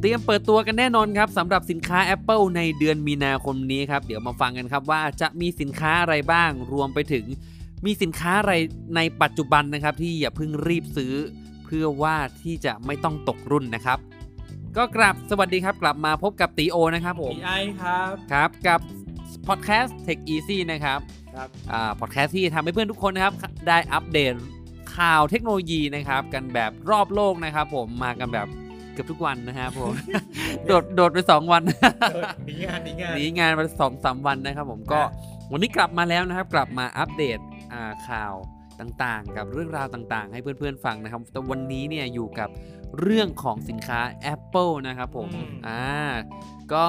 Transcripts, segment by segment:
เตรียมเปิดตัวกันแน่นอนครับสำหรับสินค้า Apple ในเดือนมีนาคมนี้ครับ เดี๋ยวมาฟังกันครับว่าจะมีสินค้าอะไรบ้าง รวมไปถึงมีสินค้าอะไรในปัจจุบันนะครับ ที่อย่าเพิ่งรีบซื้อ เพื่อว่าที่จะไม่ต้องตกรุ่นนะครับ ก็กลับสวัสดีครับ กลับมาพบกับตีโอนะครับผมพีไอครับครับกับพอดแคสต์ Tech Easy นะครับครับอ่าพอดแคสต์ที่ทำให้เพื่อนทุกคนนะครับ ได้อัปเดตข่าวเทคโนโลยีนะครับ กันแบบรอบโลกนะครับ ผมมากันแบบเกือบทุกวันนะครับผม โดดโดดไปสองวันหนีงานหนีงานหนีงานมาสองสามวันนะครับ ผมก็อ่วันนี้กลับมาแล้วนะครับ กลับมาอัปเดตอ่าข่าวต่างๆ กับเรื่องราวต่างๆ ให้เพื่อนๆฟังนะครับ แต่วันนี้เนี่ยอยู่กับเรื่องของสินค้า Apple นะครับผมอ่าก็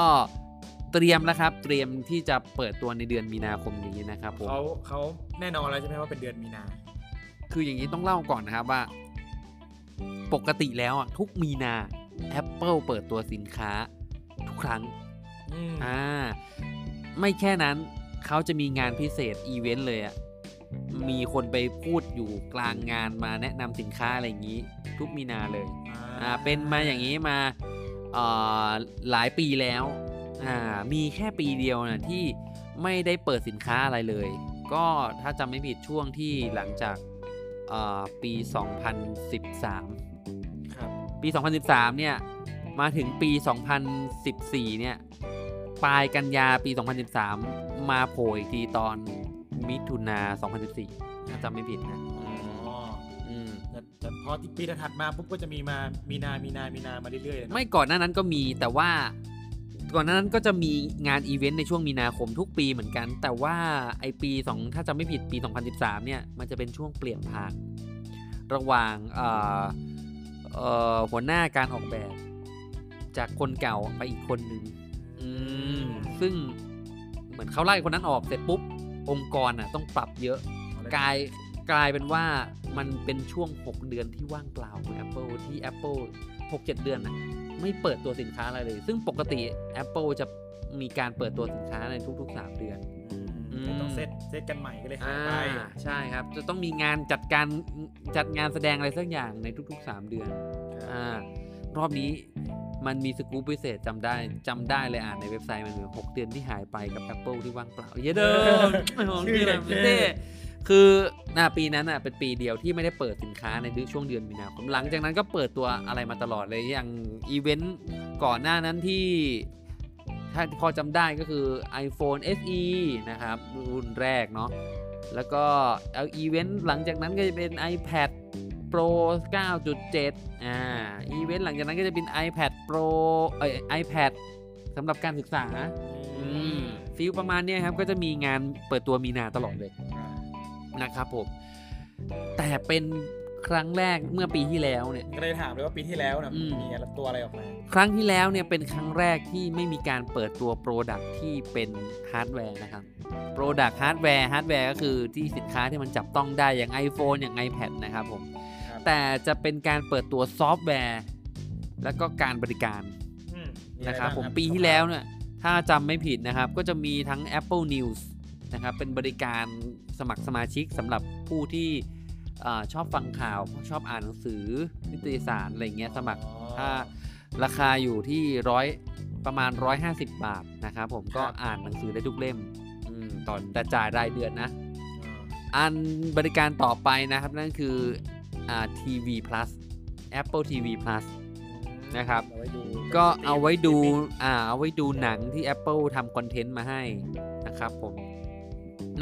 เตรียมแล้วครับ เตรียมที่จะเปิดตัวในเดือนมีนาคมนี้นะครับผมเขาเขาแน่นอนแล้วใช่ไหมว่าเป็นเดือนมีนา คืออย่างนี้ต้องเล่าก่อนนะครับว่า ปกติแล้วอะทุกมีนา Apple เปิดตัวสินค้าทุกครั้งอืมอ่า ไม่แค่นั้นเขาจะมีงานพิเศษอีเวนต์เลยอะมีคนไปพูดอยู่กลางงานมาแนะนำสินค้าอะไรอย่างนี้ ทุกมีนาเลย อ่า เป็นมาอย่างนี้มาเอ่อหลายปีแล้ว อ่า มีแค่ปีเดียวนะที่ไม่ได้เปิดสินค้าอะไรเลย ก็ถ้าจำไม่ผิดช่วงที่หลังจากเอ่อปี 2013ครับ ปี 2013 เนี่ย มาถึงปี 2014 เนี่ย ปลายกันยาปี 2013 มาโผล่อีกทีตอนมิถุนา 2014ถ้าจำไม่ผิดนะอ๋ออืมแต่แต่พอที่ปีถัดมาปุ๊บก็จะมีมามีนา มีนา มีนา มาเรื่อยๆเลยเนอะไม่ก่อนหน้านั้นก็มีแต่ว่าก่อนหน้านั้นก็จะมีงานอีเวนต์ในช่วงมีนาคมทุกปีเหมือนกัน แต่ว่าไอปีสองถ้าจำไม่ผิดปี 2013 เนี่ย มันจะเป็นช่วงเปลี่ยนผ่าน ระหว่างเอ่อเอ่อ หัวหน้าการออกแบบ จากคนเก่าไปอีกคนนึงอืมซึ่งเหมือนเขาไล่คนนั้นออกเสร็จปุ๊บ องค์กรอะต้องปรับเยอะ กลายกลายเป็นว่ามันเป็นช่วง 6 เดือนที่ว่างเปล่าของ Apple ที่ Apple 6-7 เดือนน่ะไม่เปิดตัวสินค้าอะไรเลย ซึ่งปกติ Apple จะมีการเปิดตัวสินค้าในทุกๆ 3 เดือนอืมต้องเซต เซตกันใหม่ก็เลยหายไปอ่าใช่ครับ จะต้องมีงานจัดการจัดงานแสดงอะไรสักอย่างในทุกๆ 3 เดือนอ่ารอบนี้มันมีสกู๊ปพิเศษจำได้จำได้เลยอ่านในเว็บไซต์มันเหมือนหกเดือนที่หายไปกับ Apple ที่ว่างเปล่าเยอะเดิมของคืออะไรไม่ได้คือหน้าปีนั้นอะเป็นปีเดียวที่ไม่ได้เปิดสินค้าในช่วงเดือนมีนาคมหลังจากนั้นก็เปิดตัวอะไรมาตลอดเลยอย่างอีเวนต์ก่อนหน้านั้นที่ ถ้าพอจำได้ก็คือ iPhone SE นะครับ รุ่นแรกเนาะแล้วก็เอาอีเวนต์หลังจากนั้นก็จะเป็น iPad Pro 9.7 อ่า อีเวนต์หลังจากนั้นก็จะเป็น iPad Pro เอ้ย iPad สำหรับการศึกษา feel ประมาณนี้ครับ ก็จะมีงานเปิดตัวมีนาตลอดเลยนะครับผม แต่เป็น ครั้งแรกเมื่อปีที่แล้วเนี่ย ก็เลยถามเลยว่าปีที่แล้วนะอืม มีอะไรตัวอะไรออกมา ครั้งที่แล้วเนี่ยเป็นครั้งแรกที่ไม่มีการเปิดตัว product ที่เป็นฮาร์ดแวร์นะครับ product ฮาร์ดแวร์ฮาร์ดแวร์ก็คือที่สินค้าที่มันจับต้องได้อย่าง iPhone อย่าง iPad นะครับผม ครับ แต่จะเป็นการเปิดตัวซอฟต์แวร์ แล้วก็การบริการอืมมีอะนะครับไางผมปีที่แล้วเนี่ยถ้าจำไม่ผิดนะครับ ก็จะมีทั้ง Apple News นะครับเป็นบริการสมัครสมาชิกสำหรับผู้ที่เอ่อชอบฟังข่าวชอบอ่านหนังสือนิตยสารอะไรเงี้ยสมัครอ๋อถ้าราคาอยู่ที่ร้อยประมาณ 150 บาทนะครับผมก็ครับอ่านหนังสือได้ทุกเล่มอมตอนแต่จ่ายรายเดือนนะอ่าอันบริการต่อไปนะครับนั่นคืออ่า TV Plus Apple TV Plus นะครับเอาไว้ดูก็เอาไว้ดูอ่าเอาไว้ดูหนังที่ Apple ทำคอนเทนต์มาให้นะครับผม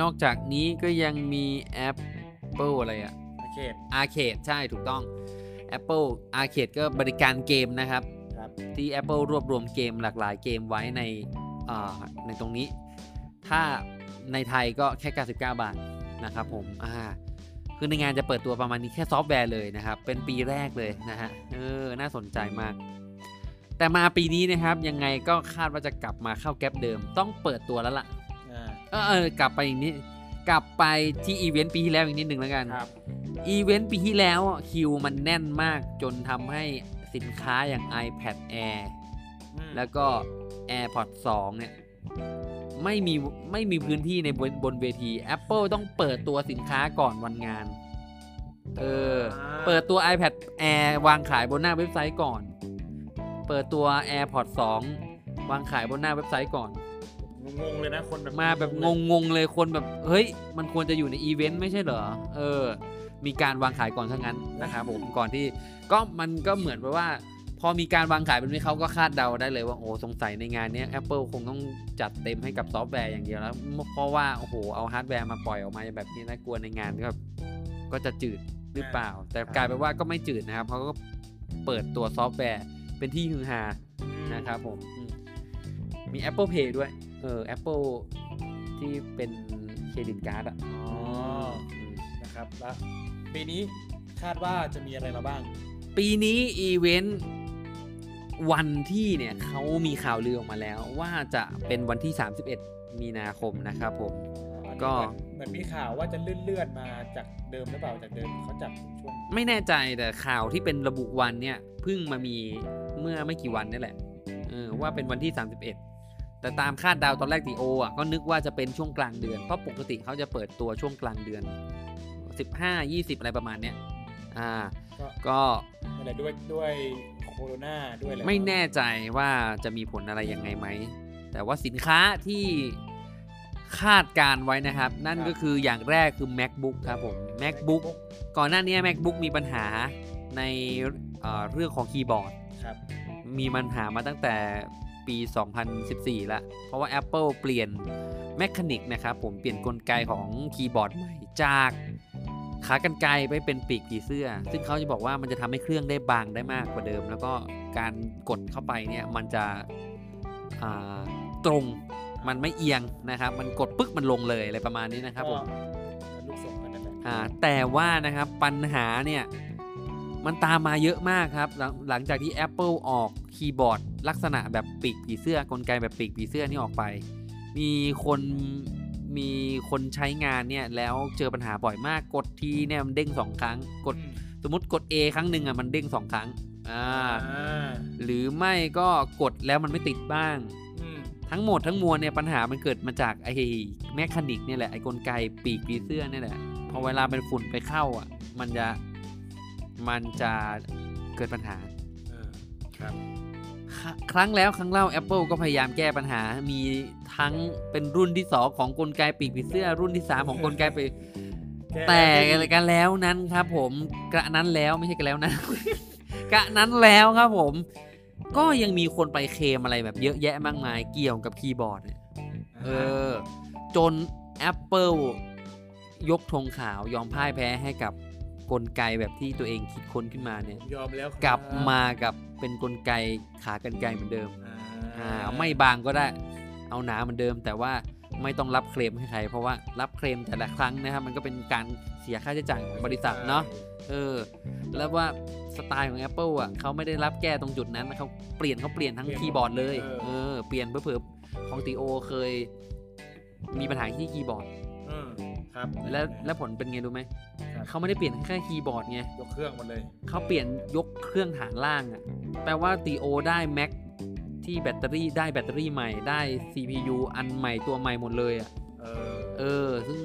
นอกจากนี้ก็ยังมี Apple อะไรอะ โอเค Arcade ใช่ถูกต้อง Apple Arcade ก็บริการเกมนะครับครับที่ Apple รวบรวมเกมหลากหลายเกมไว้ในอ่าในตรงนี้ ถ้าในไทยก็แค่ 99 บาทนะครับผมอ่าคือในงานจะเปิดตัวประมาณนี้แค่ซอฟต์แวร์เลยนะครับ เป็นปีแรกเลยนะฮะเออน่าสนใจมาก แต่มาปีนี้นะครับ ยังไงก็คาดว่าจะกลับมาเข้าแก๊ปเดิม ต้องเปิดตัวแล้วล่ะอ่าเออเออกลับไปอีกนิดกลับไปที่อีเวนต์ปีที่แล้วอีกนิดหนึ่งแล้วกันครับ อีเวนต์ปีที่แล้วอะคิวมันแน่นมากจนทำให้สินค้าอย่าง iPad Air อืมแล้วก็ AirPods 2 เนี่ย ไม่มีไม่มีพื้นที่ในบนบนเวที Apple ต้องเปิดตัวสินค้าก่อนวันงาน เออ เปิดตัว iPad Air วางขายบนหน้าเว็บไซต์ก่อน เปิดตัว AirPods 2 วางขายบนหน้าเว็บไซต์ก่อนงงๆเลยนะคนแบบมาแบบงงๆเลยคนแบบ เฮ้ย มันควรจะอยู่ในอีเวนต์ไม่ใช่เหรอ เออ มีการวางขายก่อนทั้งนั้นนะครับผมก่อนที่ก็มันก็เหมือนแบบว่า พอมีการวางขายแบบนี้เขาก็คาดเดาได้เลยว่าโอ้สงสัยในงานนี้ Apple คงต้องจัดเต็มให้กับซอฟต์แวร์อย่างเดียวแล้ว เพราะว่าโอ้โหเอาฮาร์ดแวร์มาปล่อยออกมาแบบนี้นะกลัวในงานก็ก็จะจืดหรือเปล่า แต่กลายเป็นว่าก็ไม่จืดนะครับเขาก็เปิดตัวซอฟต์แวร์เป็นที่ฮือฮานะครับผมมี Apple Pay ด้วย เออ Apple ที่เป็น credit card อะ นะครับแล้วปีนี้คาดว่าจะมีอะไรมาบ้าง ปีนี้อีเวนต์วันที่เนี่ยเขามีข่าวลือออกมาแล้ว ว่าจะเป็นวันที่ 31 มีนาคมนะครับผมก็เหมือนมีข่าวว่าจะเลื่อนๆมาจากเดิมหรือเปล่าจากเดิมเขาจัดช่วงไม่แน่ใจแต่ข่าวที่เป็นระบุวันเนี่ยเพิ่งมามีเมื่อไม่กี่วันนี่แหละเออว่าเป็นวันที่ 31 แต่ตามคาดเดาวตอนแรกตีโออะก็นึกว่าจะเป็นช่วงกลางเดือนเพราะปกติเขาจะเปิดตัวช่วงกลางเดือน 15 20อะไรประมาณเนี้ยอ่า ก็ก็อะไรด้วยด้วยโคโรนาด้วยอะไรไม่แน่ใจว่าจะมีผลอะไรยังไงไหม แต่ว่าสินค้าที่คาดการณ์ไว้นะครับ นั่นก็คืออย่างแรกคือ MacBook ครับผม MacBook ก่อนหน้านี้ MacBook มีปัญหาในเอ่อเรื่องของคีย์บอร์ดครับมีปัญหามาตั้งแต่ปี 2014 แล้ว เพราะว่า Apple เปลี่ยน mechanic นะครับผมเปลี่ยนกลไกของคีย์บอร์ดใหม่จาก ขากรรไกรไปเป็นปีกผีเสื้อ ซึ่งเขาจะบอกว่ามันจะทำให้เครื่องได้บางได้มากกว่าเดิม แล้วก็การกดเข้าไปเนี่ยมันจะอ่าตรงมันไม่เอียงนะครับ มันกดปึ๊กมันลงเลยอะไรประมาณนี้นะครับผมก็ลูกส่งกันนั่นแหละอ่าแต่ว่านะครับปัญหาเนี่ยมันตามมาเยอะมากครับหลังหลังจากที่ Apple ออกคีย์บอร์ด ลักษณะแบบปีกผีเสื้อกลไกแบบปีกผีเสื้อนี่ออกไป มีคน มีคนใช้งานเนี่ยแล้วเจอปัญหาบ่อยมากกดทีเนี่ยมันเด้งสองครั้งกดอืมสมมติกด A ครั้งหนึ่งอะมันเด้งสองครั้งอ่าอ่าหรือไม่ก็กดแล้วมันไม่ติดบ้างอืมทั้งหมดทั้งมวลเนี่ยปัญหามันเกิดมาจากไอ้แมคานิกเนี่ยแหละไอ้กลไกปีกผีเสื้อเนี่ยแหละพอเวลาเป็นฝุ่นไปเข้าอะ มันจะมันจะเกิดปัญหาเออครับ ครครั้งแล้วครั้งเล่า Apple ก็พยายามแก้ปัญหา มีทั้งเป็นรุ่นที่ 2 ของกลไกปีกผีเสื้อ รุ่นที่ 3 ของกลไกปีกแก้แต่ล้วกันแล้วนั้นครับ ผมกระนั้นแล้วไม่ใช่กันแล้วนะ กระนั้นแล้วครับผม ก็ยังมีคนไปเคลมอะไรแบบเยอะแยะมากมาย เกี่ยวกับคีย์บอร์ดเนี่ยเออ จน Apple ยกธงขาวยอมพ่ายแพ้ให้กับ กลไกแบบที่ตัวเองคิดค้นขึ้นมาเนี่ยยอมแล้วครับกลับมากับเป็นกลไกขากรรไกรเหมือนเดิมอ่าอ่าไม่บางก็ได้เอาหนาเหมือนเดิม แต่ว่าไม่ต้องรับเคลมให้ใคร เพราะว่ารับเคลมแต่ละครั้งนะครับ มันก็เป็นการเสียค่าใช้จ่ายของบริษัทเนาะเออแล้วว่าสไตล์ของ Apple อะเขาไม่ได้รับแก้ตรงจุดนั้นเขาเปลี่ยนเขาเปลี่ยนทั้งคีย์บอร์ดเลยเออเปลี่ยนเพื่อๆของตีโอเคยมีปัญหาที่คีย์บอร์ดเออครับแล้วแล้วผลเป็นไงรู้ไหมครับ เขาไม่ได้เปลี่ยนแค่คีย์บอร์ดไงยกเครื่องหมดเลย เขาเปลี่ยนยกเครื่องฐานล่างอะแปลว่าตีโอได้แม็กที่แบตเตอรี่ได้แบตเตอรี่ใหม่ได้ CPU อันใหม่ตัวใหม่หมดเลยอะเออ เออ ซึ่ง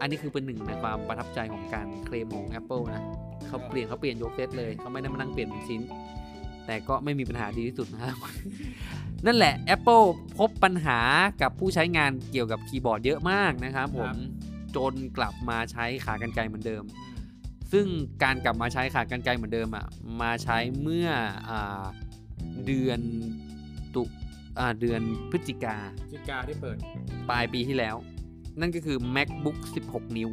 อันนี้คือเป็นหนึ่งในความประทับใจของการเคลมของ Apple นะเขาเปลี่ยนเขาเปลี่ยนยกเซตเลยเขาไม่ได้มานั่งเปลี่ยนเป็นชิ้น แต่ก็ไม่มีปัญหาดีที่สุดนะครับ นั่นแหละ Apple พบปัญหากับผู้ใช้งานเกี่ยวกับคีย์บอร์ดเยอะมากนะครับ ผมจนกลับมาใช้ขากรรไกรเหมือนเดิมอืมซึ่งการกลับมาใช้ขากรรไกรเหมือนเดิมอะมาใช้เมื่ออาเดือนตุอ่าเดือนพฤศจิกาจิกาที่เปิด ปลายปีที่แล้ว นั่นก็คือ MacBook 16 นิ้ว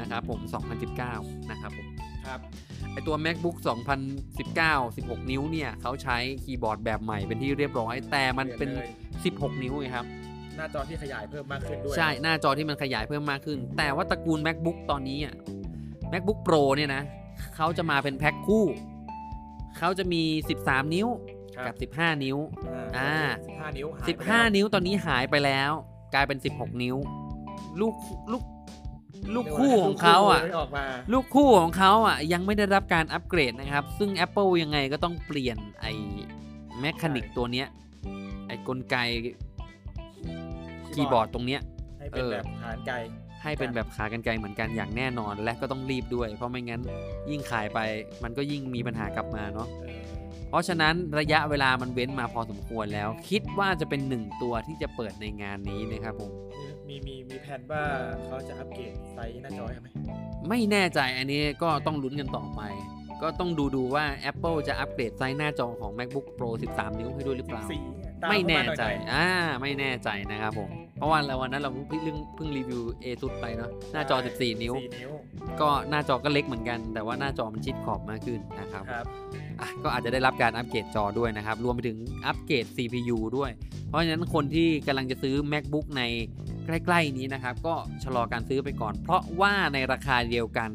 นะครับผม 2019 นะครับผม ครับ ไอตัว MacBook 2019 16 นิ้วเนี่ยเขาใช้คีย์บอร์ดแบบใหม่เป็นที่เรียบร้อย แต่มันเป็นเปลี่ยนเลย16 นิ้วไงครับ หน้าจอที่ขยายเพิ่มมากขึ้นด้วย ใช่ หน้าจอที่มันขยายเพิ่มมากขึ้น แต่ว่าตระกูล macbook ตอนนี้อะ macbook pro เนี่ยนะเขาจะมาเป็นแพ็คคู่ เขาจะมี 13 นิ้วครับกับ 15 นิ้ว อ่าสิบห้านิ้วหายไปแล้ว 15 นิ้วตอนนี้หายไปแล้ว กลายเป็น 16 นิ้ว ลูกลูก ลูกคู่ของเขาอะลูกคู่ไม่ออกมาลูกคู่ของเขาอะ ยังไม่ได้รับการอัปเกรดนะครับ ซึ่ง Apple ยังไงก็ต้องเปลี่ยนไอ้แมคานิกตัวเนี้ย ไอ้กลไกคีย์บอร์ดตรงเนี้ยให้เป็นเออแบบขากรรไกรให้เป็นแบบขากรรไกรเหมือนกันอย่างแน่นอน และก็ต้องรีบด้วย เพราะไม่งั้นยิ่งขายไป มันก็ยิ่งมีปัญหากลับมาเนาะเออเพราะฉะนั้นระยะเวลามันเว้นมาพอสมควรแล้ว คิดว่าจะเป็นหนึ่งตัวที่จะเปิดในงานนี้นะครับผม มีมีมีแผนว่าเขาจะอัปเกรดไซส์หน้าจอให้ไหมไม่แน่ใจอันนี้ก็ต้องลุ้นกันต่อไป ก็ต้องดูดูว่า Apple จะอัปเกรดไซส์หน้าจอของ MacBook Pro 13 นิ้วให้ด้วยหรือเปล่าสี่ตาไม่แน่ใจ เข้าาหอยอ่า ไม่แน่ใจนะครับผม เพราะว่าเราวันนั้นเราเพิ่งเพิ่งเพิ่งรีวิว A สุดไปเนาะ หน้าจอ 14 นิ้ว สี่นิ้วก็หน้าจอก็เล็กเหมือนกัน แต่ว่าหน้าจอมันชิดขอบมากขึ้นนะครับ ครับ อะก็อาจจะได้รับการอัปเกรดจอด้วยนะครับ รวมไปถึงอัปเกรด CPU ด้วย เพราะฉะนั้นคนที่กำลังจะซื้อ MacBook ใน ใกล้ ๆ นี้นะครับ ก็ชะลอการซื้อไปก่อน เพราะว่าในราคาเดียวกัน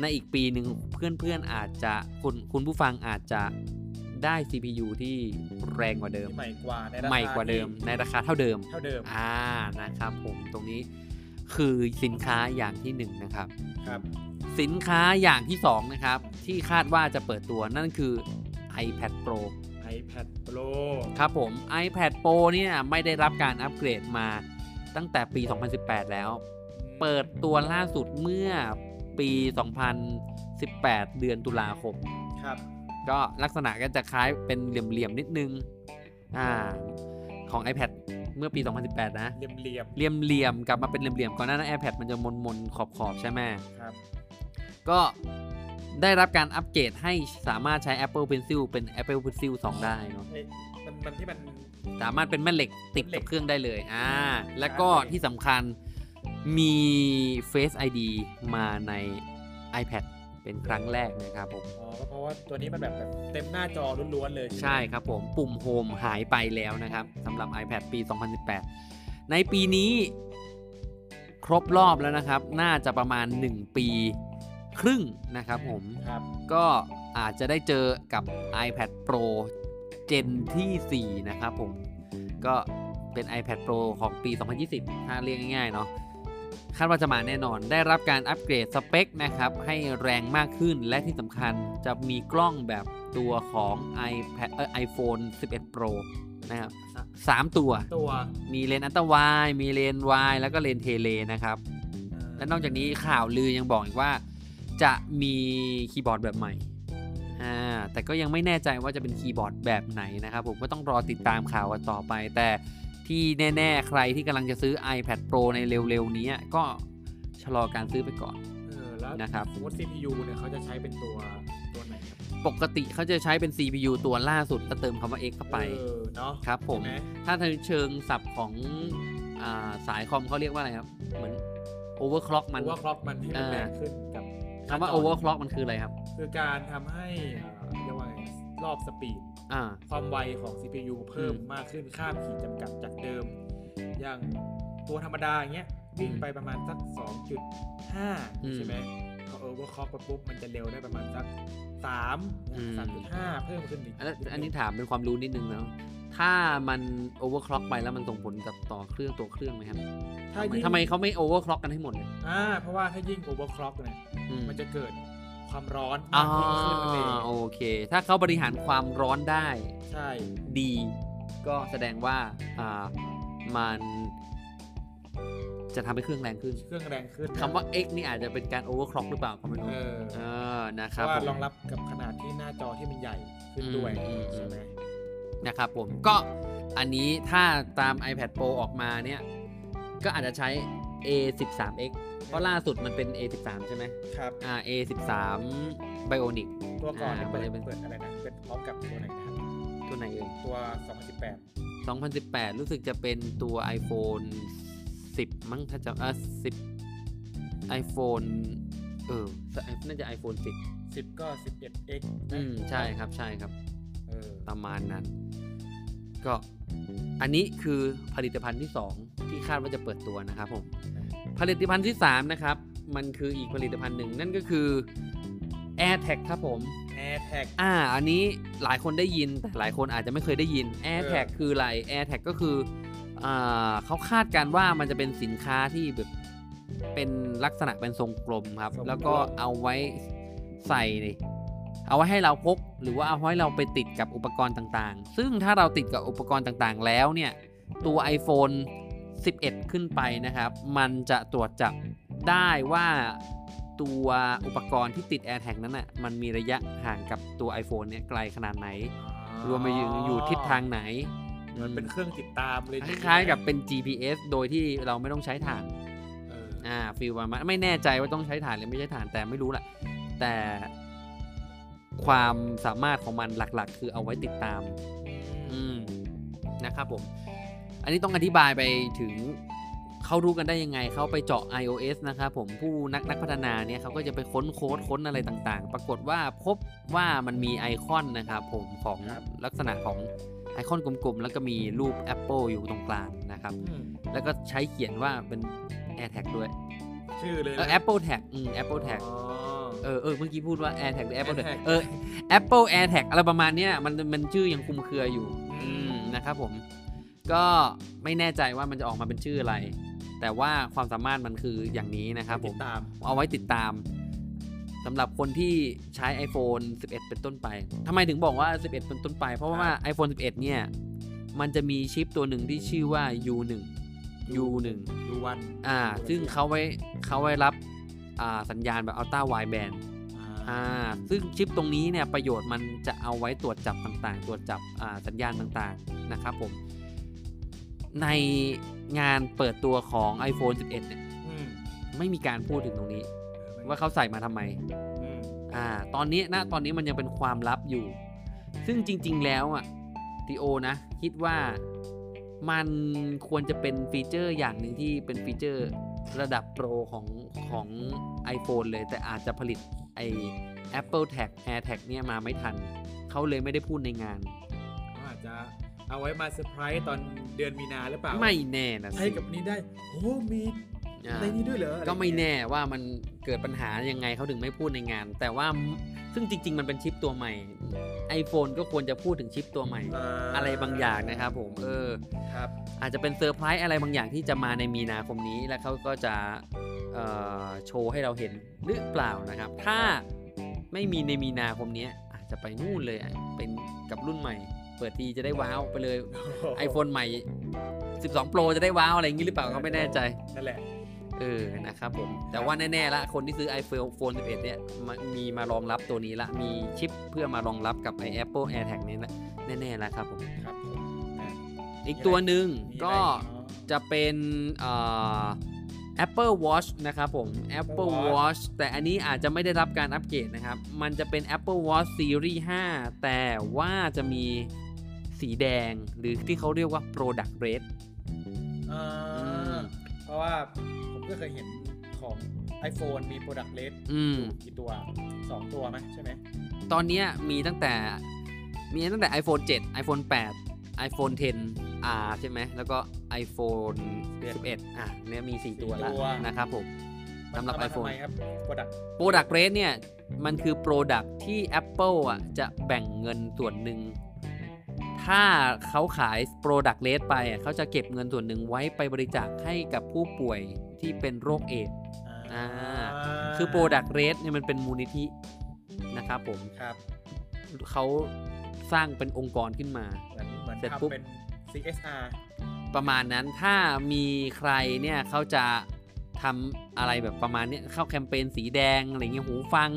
ในอีกปีหนึ่งเพื่อนๆอาจจะคุณคุณผู้ฟังอาจจะได้ CPU ที่แรงกว่าเดิมที่ใหม่กว่าในราคาใหม่กว่าเดิม ในราคาเท่าเดิม เท่าเดิม อ่า นะครับผม ตรงนี้คือสินค้าอย่างที่หนึ่งนะครับ ครับ สินค้าอย่างที่สองนะครับ ที่คาดว่าจะเปิดตัวนั่นคือ iPad Pro iPad Pro ครับผม iPad Pro เนี่ยไม่ได้รับการอัปเกรดมา ตั้งแต่ปี 2018 แล้ว เปิดตัวล่าสุดเมื่อปี 2018 เดือนตุลาคมครับ ก็ลักษณะก็จะคล้ายเป็นเหลี่ยมๆนิดนึง อ่า ของ iPad เมื่อปี 2018 นะ เหลี่ยมเหลี่ยมเหลี่ยมๆ กลับมาเป็นเหลี่ยมๆ ก่อนหน้านั้น iPad มันจะมนๆ ขอบๆ ใช่ไหมๆครับ ก็ได้รับการอัปเกรดให้สามารถใช้ Apple Pencil เป็น Apple Pencil 2 ได้เนอะเอ้ย มันมันที่มันสามารถเป็นแม่เหล็กติดเหล็กับกเครื่องได้เลยอ่าแล้วก็ใช่ที่สำคัญมี Face ID มาใน iPad เป็นครั้งแรกนะครับผม อ๋อก็เพราะว่าตัวนี้มันแบบแบบเต็มหน้าจอล้วนๆเลย ใช่ครับผม ปุ่มโฮมหายไปแล้วนะครับสำหรับ iPad ปี 2018 ในปีนี้ครบรอบแล้วนะครับ น่าจะประมาณ 1 ปีครึ่งนะครับผม ครับ ก็อาจจะได้เจอกับ iPad Pro Gen ที่ 4 นะครับผม ก็เป็น iPad Pro ของปี 2020 ถ้าเรียกง่ายๆ เนาะคาดว่าจะมาแน่นอน ได้รับการอัปเกรดสเปคนะครับ ให้แรงมากขึ้น และที่สำคัญจะมีกล้องแบบตัวของ iPad เอ่อ iPhone 11 Pro นะครับสามตัว ตัว มีเลนส์ ultra-wide มีเลนส์ wide แล้วก็เลนส์ tele นะครับ และนอกจากนี้ข่าวลือยังบอกอีกว่า จะมีคีย์บอร์ดแบบใหม่อ่า แต่ก็ยังไม่แน่ใจว่าจะเป็นคีย์บอร์ดแบบไหนนะครับผมก็ต้องรอติดตามข่าวกันต่อไป แต่ที่แน่ ๆ ใครที่กำลังจะซื้อ iPad Pro ในเร็ว ๆ นี้ก็ชะลอการซื้อไปก่อนเออแล้วนะครับสมมติ CPU เนี่ยเขาจะใช้เป็นตัวตัวไหนครับปกติเขาจะใช้เป็น CPU ตัวล่าสุดแล้วเติมคำว่า X เข้าไปเออเนาะครับผมใช่ไหถ้าในเชิงศัพท์ของอาสายคอมเขาเรียกว่าอะไรครับ เหมือน overclock มัน overclock มันให้มันเออแรงขึ้นกับคำว่าหน้จ overclock มันคืออะไรครับ คือการทำให้ เอ่อเรียกว่าไงรอบ speed อ่าความไวของ CPU เพิ่มอืมมากขึ้นข้ามขีดจำกัดจากเดิม อย่างตัวธรรมดาอย่างเงี้ยวิ่งไปประมาณสัก 2.5 ใช่ไหมพอ overclock ไปปุ๊บ มันจะเร็วได้ประมาณสัก3อืม3.5 เพิ่มขึ้นอีกอันนั้นอันนี้ถามเป็นความรู้นิดนึงนะถ้ามัน overclock ไปแล้วมันส่งผลกับต่อเครื่องตัวเครื่องไหมครับถ้าทำไมยิ่งทำไมเขาไม่ overclock กันให้หมดเลยอ่าเพราะว่าถ้ายิ่งโอเวอร์คล็อกเนี่ยอืมมันจะเกิด ความร้อนอ่ามากยิ่งขึ้นนั่นเองโอเค ถ้าเขาบริหารความร้อนได้ ใช่ดี ก็แสดงว่าอ่ามันจะทำให้เครื่องแรงขึ้น เครื่องแรงขึ้นคำว่า X นี่อาจจะเป็นการ overclock หรือเปล่าก็ไม่รู้เออเออนะเพครับราะว่าผมรองรับกับขนาดที่หน้าจอที่มันใหญ่ขึ้นด้วยอืมอืมใช่ไหมนะครับผมก็อันนี้ถ้าตาม iPad Pro ออกมาเนี่ย ก็อาจจะใช้ A13X เพราะล่าสุดมันเป็น A13 ใช่ไหมครับ อ่า A13 Bionic ตัวก่อนเนี่ยอ่าเปิดมันจะเป็นเปิดอะไรนะเปิดพร้อมกับตัวไหนนะครับตัวไหนเอ่ยตัว 2018 2018 รู้สึกจะเป็นตัว iPhone 10 มั้งถ้าจะอ่า10 iPhone เออน่าจะ iPhone 10 10 ก็ 11x อืม ใช่ครับใช่ครับเออประมาณนั้น ก็อันนี้คือผลิตภัณฑ์ที่ 2 ที่คาดว่าจะเปิดตัวนะครับผมผลิตภัณฑ์ที่ 3 นะครับ มันคืออีกผลิตภัณฑ์หนึ่งนั่นก็คือ AirTag ครับผมแอร์แท็กอ่า อันนี้หลายคนได้ยินแต่หลายคนอาจจะไม่เคยได้ยิน AirTag คืออะไร AirTag ก็คืออ่าเขาคาดการณ์ว่ามันจะเป็นสินค้าที่แบบเป็นลักษณะเป็นทรงกลมครับ แล้วก็เอาไว้ใส่นี่ เอาไว้ให้เราพก หรือว่าเอาไว้เราไปติดกับอุปกรณ์ต่างๆ ซึ่งถ้าเราติดกับอุปกรณ์ต่างๆ แล้วเนี่ยตัว iPhone 11 ขึ้นไปนะครับ มันจะตรวจจับได้ว่าตัวอุปกรณ์ที่ติด AirTag นั้นอะมันมีระยะห่างกับตัว iPhone เนี่ยไกลขนาดไหน รวมไปถึงอยู่ทิศทางไหนเหมือนเป็นเครื่องติดตามเลยคล้ายๆกับเป็น GPS โดยที่เราไม่ต้องใช้ฐานเอออ่าฟิลประมาณไม่แน่ใจว่าต้องใช้ฐานหรือไม่ใช้ฐานแต่ไม่รู้แหละแต่ ความสามารถของมันหลักๆ คือเอาไว้ติดตาม อืมนะครับผม อันนี้ต้องอธิบายไปถึงเขารู้กันได้ยังไง เขาไปเจาะ iOS นะครับผมผู้นักนักพัฒนาเนี่ยเขาก็จะไปค้นโค้ดค้นอะไรต่างๆ ปรากฏว่าพบว่ามันมีไอคอนนะครับผมของลักษณะของไอคอนกลมๆ แล้วก็มีรูป Apple อยู่ตรงกลางนะครับอืมแล้วก็ใช้เขียนว่าเป็น AirTag ด้วย ชื่อเลยเออ Apple Tag อืม Apple Tag อ๋อ เออเออเมื่อกี้พูดว่า AirTag หรือ Apple Tag AirTag เออ Apple AirTag อะไรประมาณเนี้ยมันมันชื่อยังคลุมเครืออยู่อืมนะครับผม ก็ไม่แน่ใจว่ามันจะออกมาเป็นชื่ออะไร แต่ว่าความสามารถมันคืออย่างนี้นะครับผติม ดตาม เอาไว้ติดตามสำหรับคนที่ใช้ iPhone 11 เป็นต้นไปทำไมถึงบอกว่า 11 เป็นต้นไป เพราะว่า iPhone 11 เนี่ย มันจะมีชิปตัวหนึ่งที่ชื่อว่า U1 U1 ดูวัน อ่า ซึ่งเขาไว้เขาไว้รับอ่า สัญญาณแบบ Ultra Wideband อ่าซึ่งชิปตรงนี้เนี่ยประโยชน์มันจะเอาไว้ตรวจจับต่างๆ ตรวจจับอ่าสัญญาณต่างๆนะครับผม ในงานเปิดตัวของ iPhone 11 เนี่ยอืมไม่มีการพูดถึงตรงนี้เออว่าเขาใส่มาทำไมอืมอ่า ตอนนี้นะตอนนี้มันยังเป็นความลับอยู่ ซึ่งจริง ๆ แล้วอะทีโอนะ คิดว่ามันควรจะเป็นฟีเจอร์อย่างหนึ่งที่เป็นฟีเจอร์ ระดับ Pro ของของ iPhone เลย แต่อาจจะผลิตไอ Apple Tag Air Tag เนี่ยมาไม่ทัน เขาเลยไม่ได้พูดในงานเขาอาจจะเอาไว้มาเซอร์ไพรส์ตอนเดือนมีนาหรือเปล่า ไม่แน่นะใช้สิกับนี้ได้โอ้มีอ่า ในนี้ด้วยเหรอก็ไม่แน่ว่ามันเกิดปัญหายังไงเขาถึงไม่พูดในงาน แต่ว่าซึ่งจริง ๆ มันเป็นชิปตัวใหม่ iPhone ก็ควรจะพูดถึงชิปตัวใหม่ อะไรบางอย่างนะครับผมเออครับอาจจะเป็นเซอร์ไพรส์อะไรบางอย่างที่จะมาในมีนาคมนี้ แล้วเขาก็จะเอ่อโชว์ให้เราเห็นหรือเปล่านะครับ ถ้าไม่มีในมีนาคมนี้อาจจะไปนู่นเลยอะเป็นกับรุ่นใหม่ เปิดทีจะได้ว้าวไปเลย iPhone ใหม่ 12 Pro จะได้ว้าวอะไรอย่างนี้หรือเปล่าก็ไม่แน่ใจนั่นแหละ เออนะครับผม แต่ว่าแน่ๆละคนที่ซื้อ iPhone 11 เนี่ยมามีมารองรับตัวนี้ละ มีชิปเพื่อมารองรับกับไอ Apple AirTag นี้ละแน่ๆแล้วครับผมครับผมนะอีกตัวหนึ่งมีอะไรก็อีเนาะจะเป็นเอ่อ Apple Watch นะครับผม Apple Watch Watch แต่อันนี้อาจจะไม่ได้รับการอัปเกรดนะครับ มันจะเป็น Apple Watch Series 5 แต่ว่าจะมีสีแดงหรือที่เขาเรียกว่า Product Red อ่าเพราะว่าผม ก็เคยเห็นของ iPhone มี Product Red อืมกี่ตัว 2 ตัวไหมใช่ไหม ตอนเนี้ยมีตั้งแต่มีตั้งแต่ iPhone 7 iPhone 8 iPhone 10 R ใช่ไหม แล้วก็ iPhone 11 อะเนี่ยมี 4 ตัวแล้วสี่ตัวนะครับผมสำหรับมันทำมา iPhone ทำไมครับ Product Product Rate เนี่ย มันคือ Product ที่ Apple อะจะแบ่งเงินส่วนหนึ่ง ถ้าเขาขาย Product Rate ไปอะเขาจะเก็บเงินส่วนหนึ่งไว้ไปบริจาคให้กับผู้ป่วย ที่เป็นโรคเอดส์อ่าคือ Product Rate เนี่ยมันเป็นมูลนิธินะครับผมครับเขาสร้างเป็นองค์กรขึ้นมาเหมือนเหมือนเสร็จปุ๊บทำเป็น CSR ประมาณนั้นถ้ามีใครเนี่ยเขาจะทำอะไรแบบประมาณเนี้ยเข้าแคมเปญสีแดงอะไรเงี้ยหูฟัง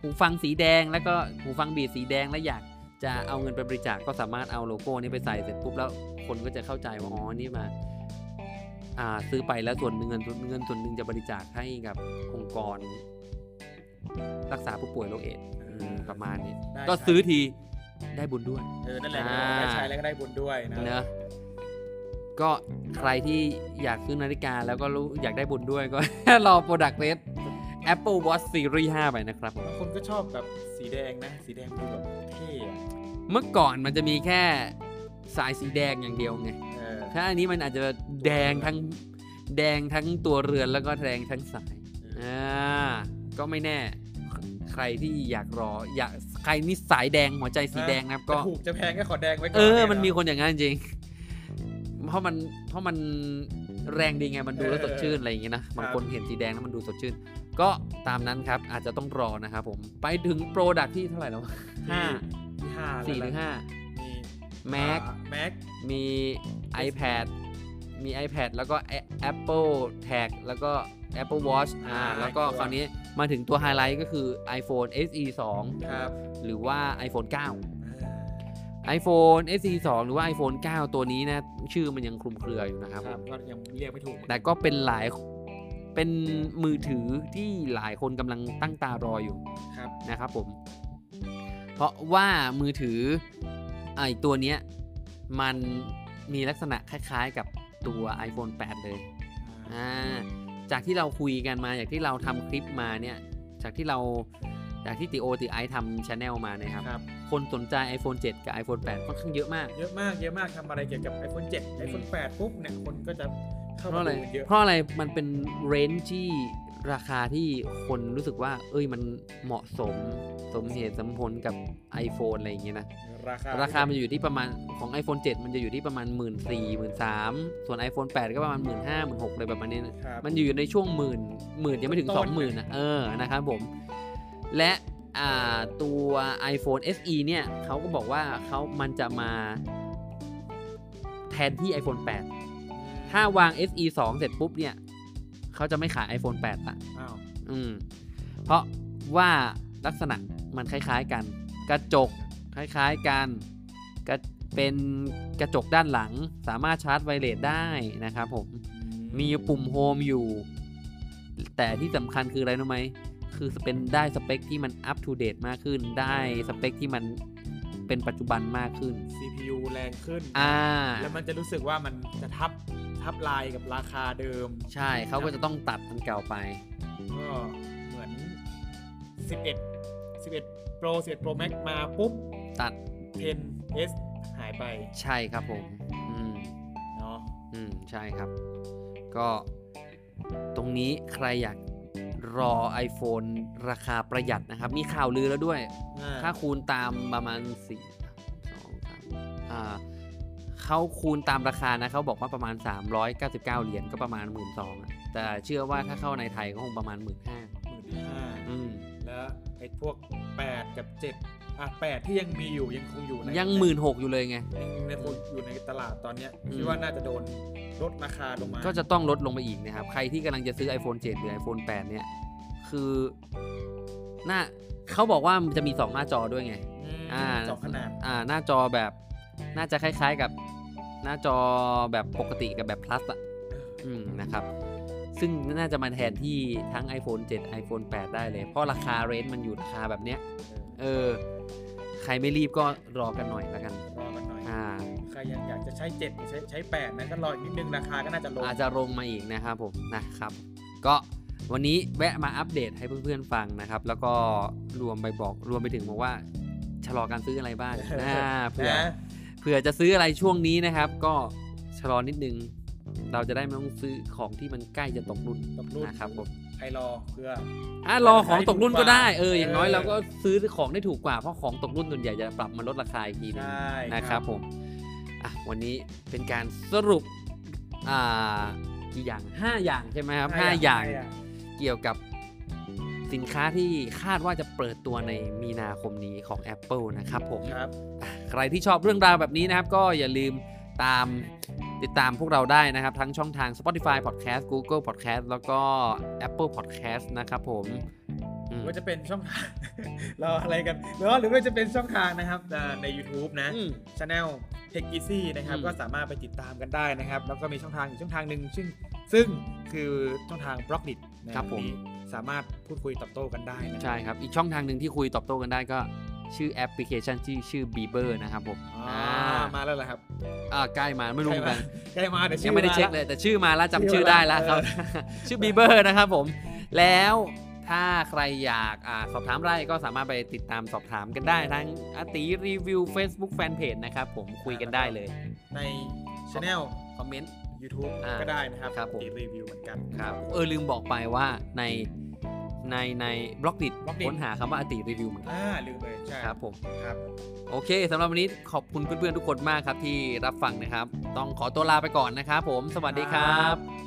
หูฟังสีแดงแล้วก็หูฟังบีดสีแดงแล้วอยากจะเอาเงินไปบริจาคก็สามารถเอาโลโก้นี้ไปใส่เสร็จปุ๊บแล้วคนก็จะเข้าใจว่าอ๋อนี่มาอ่า ซื้อไปแล้วส่วนหนึ่งเงินเงินส่วนหนึ่งจะบริจาคให้กับองค์กร รักษาผู้ป่วยโรคเอดส์อืมประมาณนี้ได้ก็ใช้ซื้อทีได้บุญด้วย เออนั่นแหละอ่าได้ใช้แล้วก็ได้บุญด้วยนะเนอะก็ใครที่อยากซื้อนาฬิกาแล้วก็รู้อยากได้บุญด้วยก็ รอ Product Red Apple Watch Series 5 ไปนะครับผมบางคนก็ชอบแบบสีแดงนะ สีแดงดูแบบเท่อะเมื่อก่อนมันจะมีแค่สายสีแดงอย่างเดียวไงเออ ถ้าอันนี้มันอาจจะแดงทั้งแดงทั้งตัวเรือนแล้วก็แดงทั้งสายอ่าก็ไม่แน่ ใครที่อยากรออยากใครนี่สายแดงหัวใจสีแดงนะครับ ก็จะถูกจะแพงก็ขอแดงไว้ก่อนเออยมันมีเหรคนอย่างนั้นจริง เพราะมันเพราะมันแรงดีไงมันดูแล้วเออสดชื่นอะไรอย่างงี้นะบางครับคนเห็นสีแดงแล้วมันดูสดชื่น ก็ตามนั้นครับ อาจจะต้องรอนะครับผมไปถึงโปรดักที่เท่าไหร่แล้วห้าที่ห้าสี่หรือห้ามี Mac แม็กมี iPad มี iPad แล้วก็ Apple Tag แล้วก็ Apple Watch อ่าอ่าแล้วก็ตัวคราวนี้มาถึงตัวไฮไลท์ก็คือ iPhone SE ครับ2หรือว่า iPhone 9อ่า iPhone SE 2หรือว่า iPhone 9 ตัวนี้นะชื่อมันยังคลุมเครืออยู่นะครับครับก็ยังเรียกไม่ถูก แต่ก็เป็นหลายเป็นมือถือที่หลายคนกำลังตั้งตารออยู่ครับนะครับผม เพราะว่ามือถือ ไอตัวเนี้ยมันมีลักษณะคล้ายๆกับตัว iPhone 8 เลยอ่าจากที่เราคุยกันมาจากที่เราทำคลิปมาเนี่ยจากที่เราจากที่ติโอติไอทำชาแนลมาเนะครับครับ คนสนใจ iPhone 7 กับ iPhone 8 ค่อนข้างเยอะมาก เยอะมาก เยอะมากทำอะไรเกี่ยวกับ iPhone 7 iPhone 8 ปุ๊บเนี่ย คนก็จะเข้าเพมาราะอะไรดูกันเยอะ เพราะอะไร มันเป็นเรนจ์ที่ ราคาที่คนรู้สึกว่า เอ้ยมันเหมาะสมสมเหตุสมผลกับ iPhone อะไรอย่างเงี้ยนะราคาราคามันอยู่ที่ประมาณของ iPhone 7 มันจะอยู่ที่ประมาณ 1 4 0 0 0 0 3ส่วน iPhone 8 ก็ประมาณ 1 5 0 0 0 1 6 0 0เลยประมาณนี้นะครับมันอยู่ในช่วงหมื่นหมื่นยังไม่ถึงต้นๆ20,000นะเออนะครับผม และอ่าตัว iPhone SE เนี่ยเขาก็บอกว่าเขามันจะมาแทนที่ iPhone 8 ถ้าวาง SE 2 เสร็จปุ๊บเนี่ย เขาจะไม่ขาย iPhone 8ละอ้าวอืมเพราะว่าลักษณะมันคล้ายๆกัน กระจกคล้ายๆกันกระเป็นกระจกด้านหลังสามารถชาร์จไวเลสได้นะครับผม มีปุ่มโฮมอยู่ แต่ที่สำคัญคืออะไรรู้ไหม คือเป็นได้สเปคที่มันอัป o d เดตมากขึ้นได้สเปคที่มัน เป็นปัจจุบันมากขึ้น CPU แรงขึ้น อ่า แล้วมันจะรู้สึกว่ามันจะทับทับลายกับราคาเดิม ใช่เขาก็จะต้องตัดมันเก่าไป ก็เหมือน 11 11 Pro 11 Pro Max มาปุ๊บ ตัด 10s หายไป ใช่ครับผม อืม เนาะอืม ใช่ครับ ก็ตรงนี้ใครอยาก รอ iPhone ราคาประหยัดนะครับ มีข่าวลือแล้วด้วยอ่าถ้าคูณตามประมาณสี่สองสามอ่าเขาคูณตามราคานะเขาบอกว่าประมาณ 399 เหรียญก็ประมาณ 1 2ื่นแต่เชื่อว่าถ้าเข้าในไทยก็คงประมาณ 1 5ื่นห้าหมื่นห้าอืมแล้วไอ้พวก 8 กับ 7 อะ8ที่ยังมีอยู่ยังคงอยู่ในยังหมื่นหกอยู่เลยไงยังในคงอยู่ในตลาดตอนเนี้ยอืมคิดว่าน่าจะโดนลดราคาลงมา ก็จะต้องลดลงไปอีกนะครับ ใครที่กำลังจะซื้อ iPhone 7 หรือ iPhone 8 เนี่ย คือหน้าเขาบอกว่ามันจะมี 2 หน้าจอด้วยไงอืมอ่าสองขนาดอ่าหน้าจอแบบน่าจะคล้าย ๆกับหน้าจอแบบปกติกับแบบ plus อะอืมนะครับ ซึ่งน่าจะมาแทนที่ทั้ง iPhone 7 iPhone 8 ได้เลย เพราะราคาเรนจ์มันอยู่ราคาแบบเนี้ย เออ ใครไม่รีบก็รอกันหน่อยแล้วกัน รอกันหน่อย อ่า ใครยังอยากจะใช้7หรือใช้ใช้8นะก็รออีกนิดนึงราคาก็น่าจะลงอาจจะลงมาอีกนะครับผมนะครับ ก็วันนี้แวะมาอัปเดตให้เพื่อนๆฟังนะครับ แล้วก็รวมไปบอกรวมไปถึงบอกว่าชะลอการซื้ออะไรบ้างอ่าเผื่อนะเผื่อจะซื้ออะไรช่วงนี้นะครับ ก็ชะลอนิดนึง เราจะได้ไม่ต้องซื้อของที่มันใกล้จะตกรุ่นตกรุ่นนะครับผมใครรอเพื่ออะรอของตกรุ่นก็ได้เออเอออย่างน้อยเราก็ซื้อของได้ถูกกว่าเพราะของตกรุ่นส่วนใหญ่จะปรับมาลดราคาอีกทีหนึงใช่นะครับผมอะวันนี้เป็นการสรุปอ่ากี่อย่าง 5 อย่างใช่ไหมครับ5อย่างเกี่ยวกับสินค้าที่คาดว่าจะเปิดตัวในมีนาคมนี้ของ Apple นะครับผมครับอะใครที่ชอบเรื่องราวแบบนี้นะครับ ก็อย่าลืมตาม ติดตามพวกเราได้นะครับ ทั้งช่องทาง Spotify Podcast Google Podcast แล้วก็ Apple Podcast นะครับผมอืมว่าจะเป็นช่องทางรออะไรกันหรือว่าหรือว่าจะเป็นช่องทางนะครับอ่าใน YouTube นะอืม Channel Tech Easy นะครับอืมก็สามารถไปติดตามกันได้นะครับ แล้วก็มีช่องทางอีกช่องทางหนึ่งซึ่งซึ่งคือช่องทาง b ล็อกดินะครับผมที่สามารถพูดคุยตอบโต้กันได้นะใช่ครับ อีกช่องทางหนึ่งที่คุยตอบโต้กันได้ก็ ชื่อแอปพลิเคชันที่ชื่อ Bieber นะครับผมอ่ามาแล้วเหรอครับอ่าใกล้มาไม่รู้เหมือนกันใกล้มาเดี๋ยวชื่ยัองไม่ได้าเช็คละเลย แต่ชื่อมาแล้วจำชื่ชื่ออมาได้แล้วครับเออชื่อ Bieber นะครับผม แล้วถ้าใครอยากอาสอบถามอะไรก็สามารถไปติดตามสอบถามกันได้ทั้งอาติรีวิว Facebook Fanpage นะครับผมคุยกันได้เลย ใน Channel คอมเมนต์ YouTube อ่าก็ได้นะครับครับผมติดรีวิวเหมือนกันครับเออลืมบอกไปว่าใน ในในบล็อกดิ Blockdit ค้นหาคำว่าอาติรีวิวเหมือนกันอ่าลืมเลยใช่ครับผมครับโอเคสำหรับวันนี้ขอบคุณเพื่อนๆทุกคนมากครับที่รับฟังนะครับ ต้องขอตัวลาไปก่อนนะครับผมสวัสดีครับ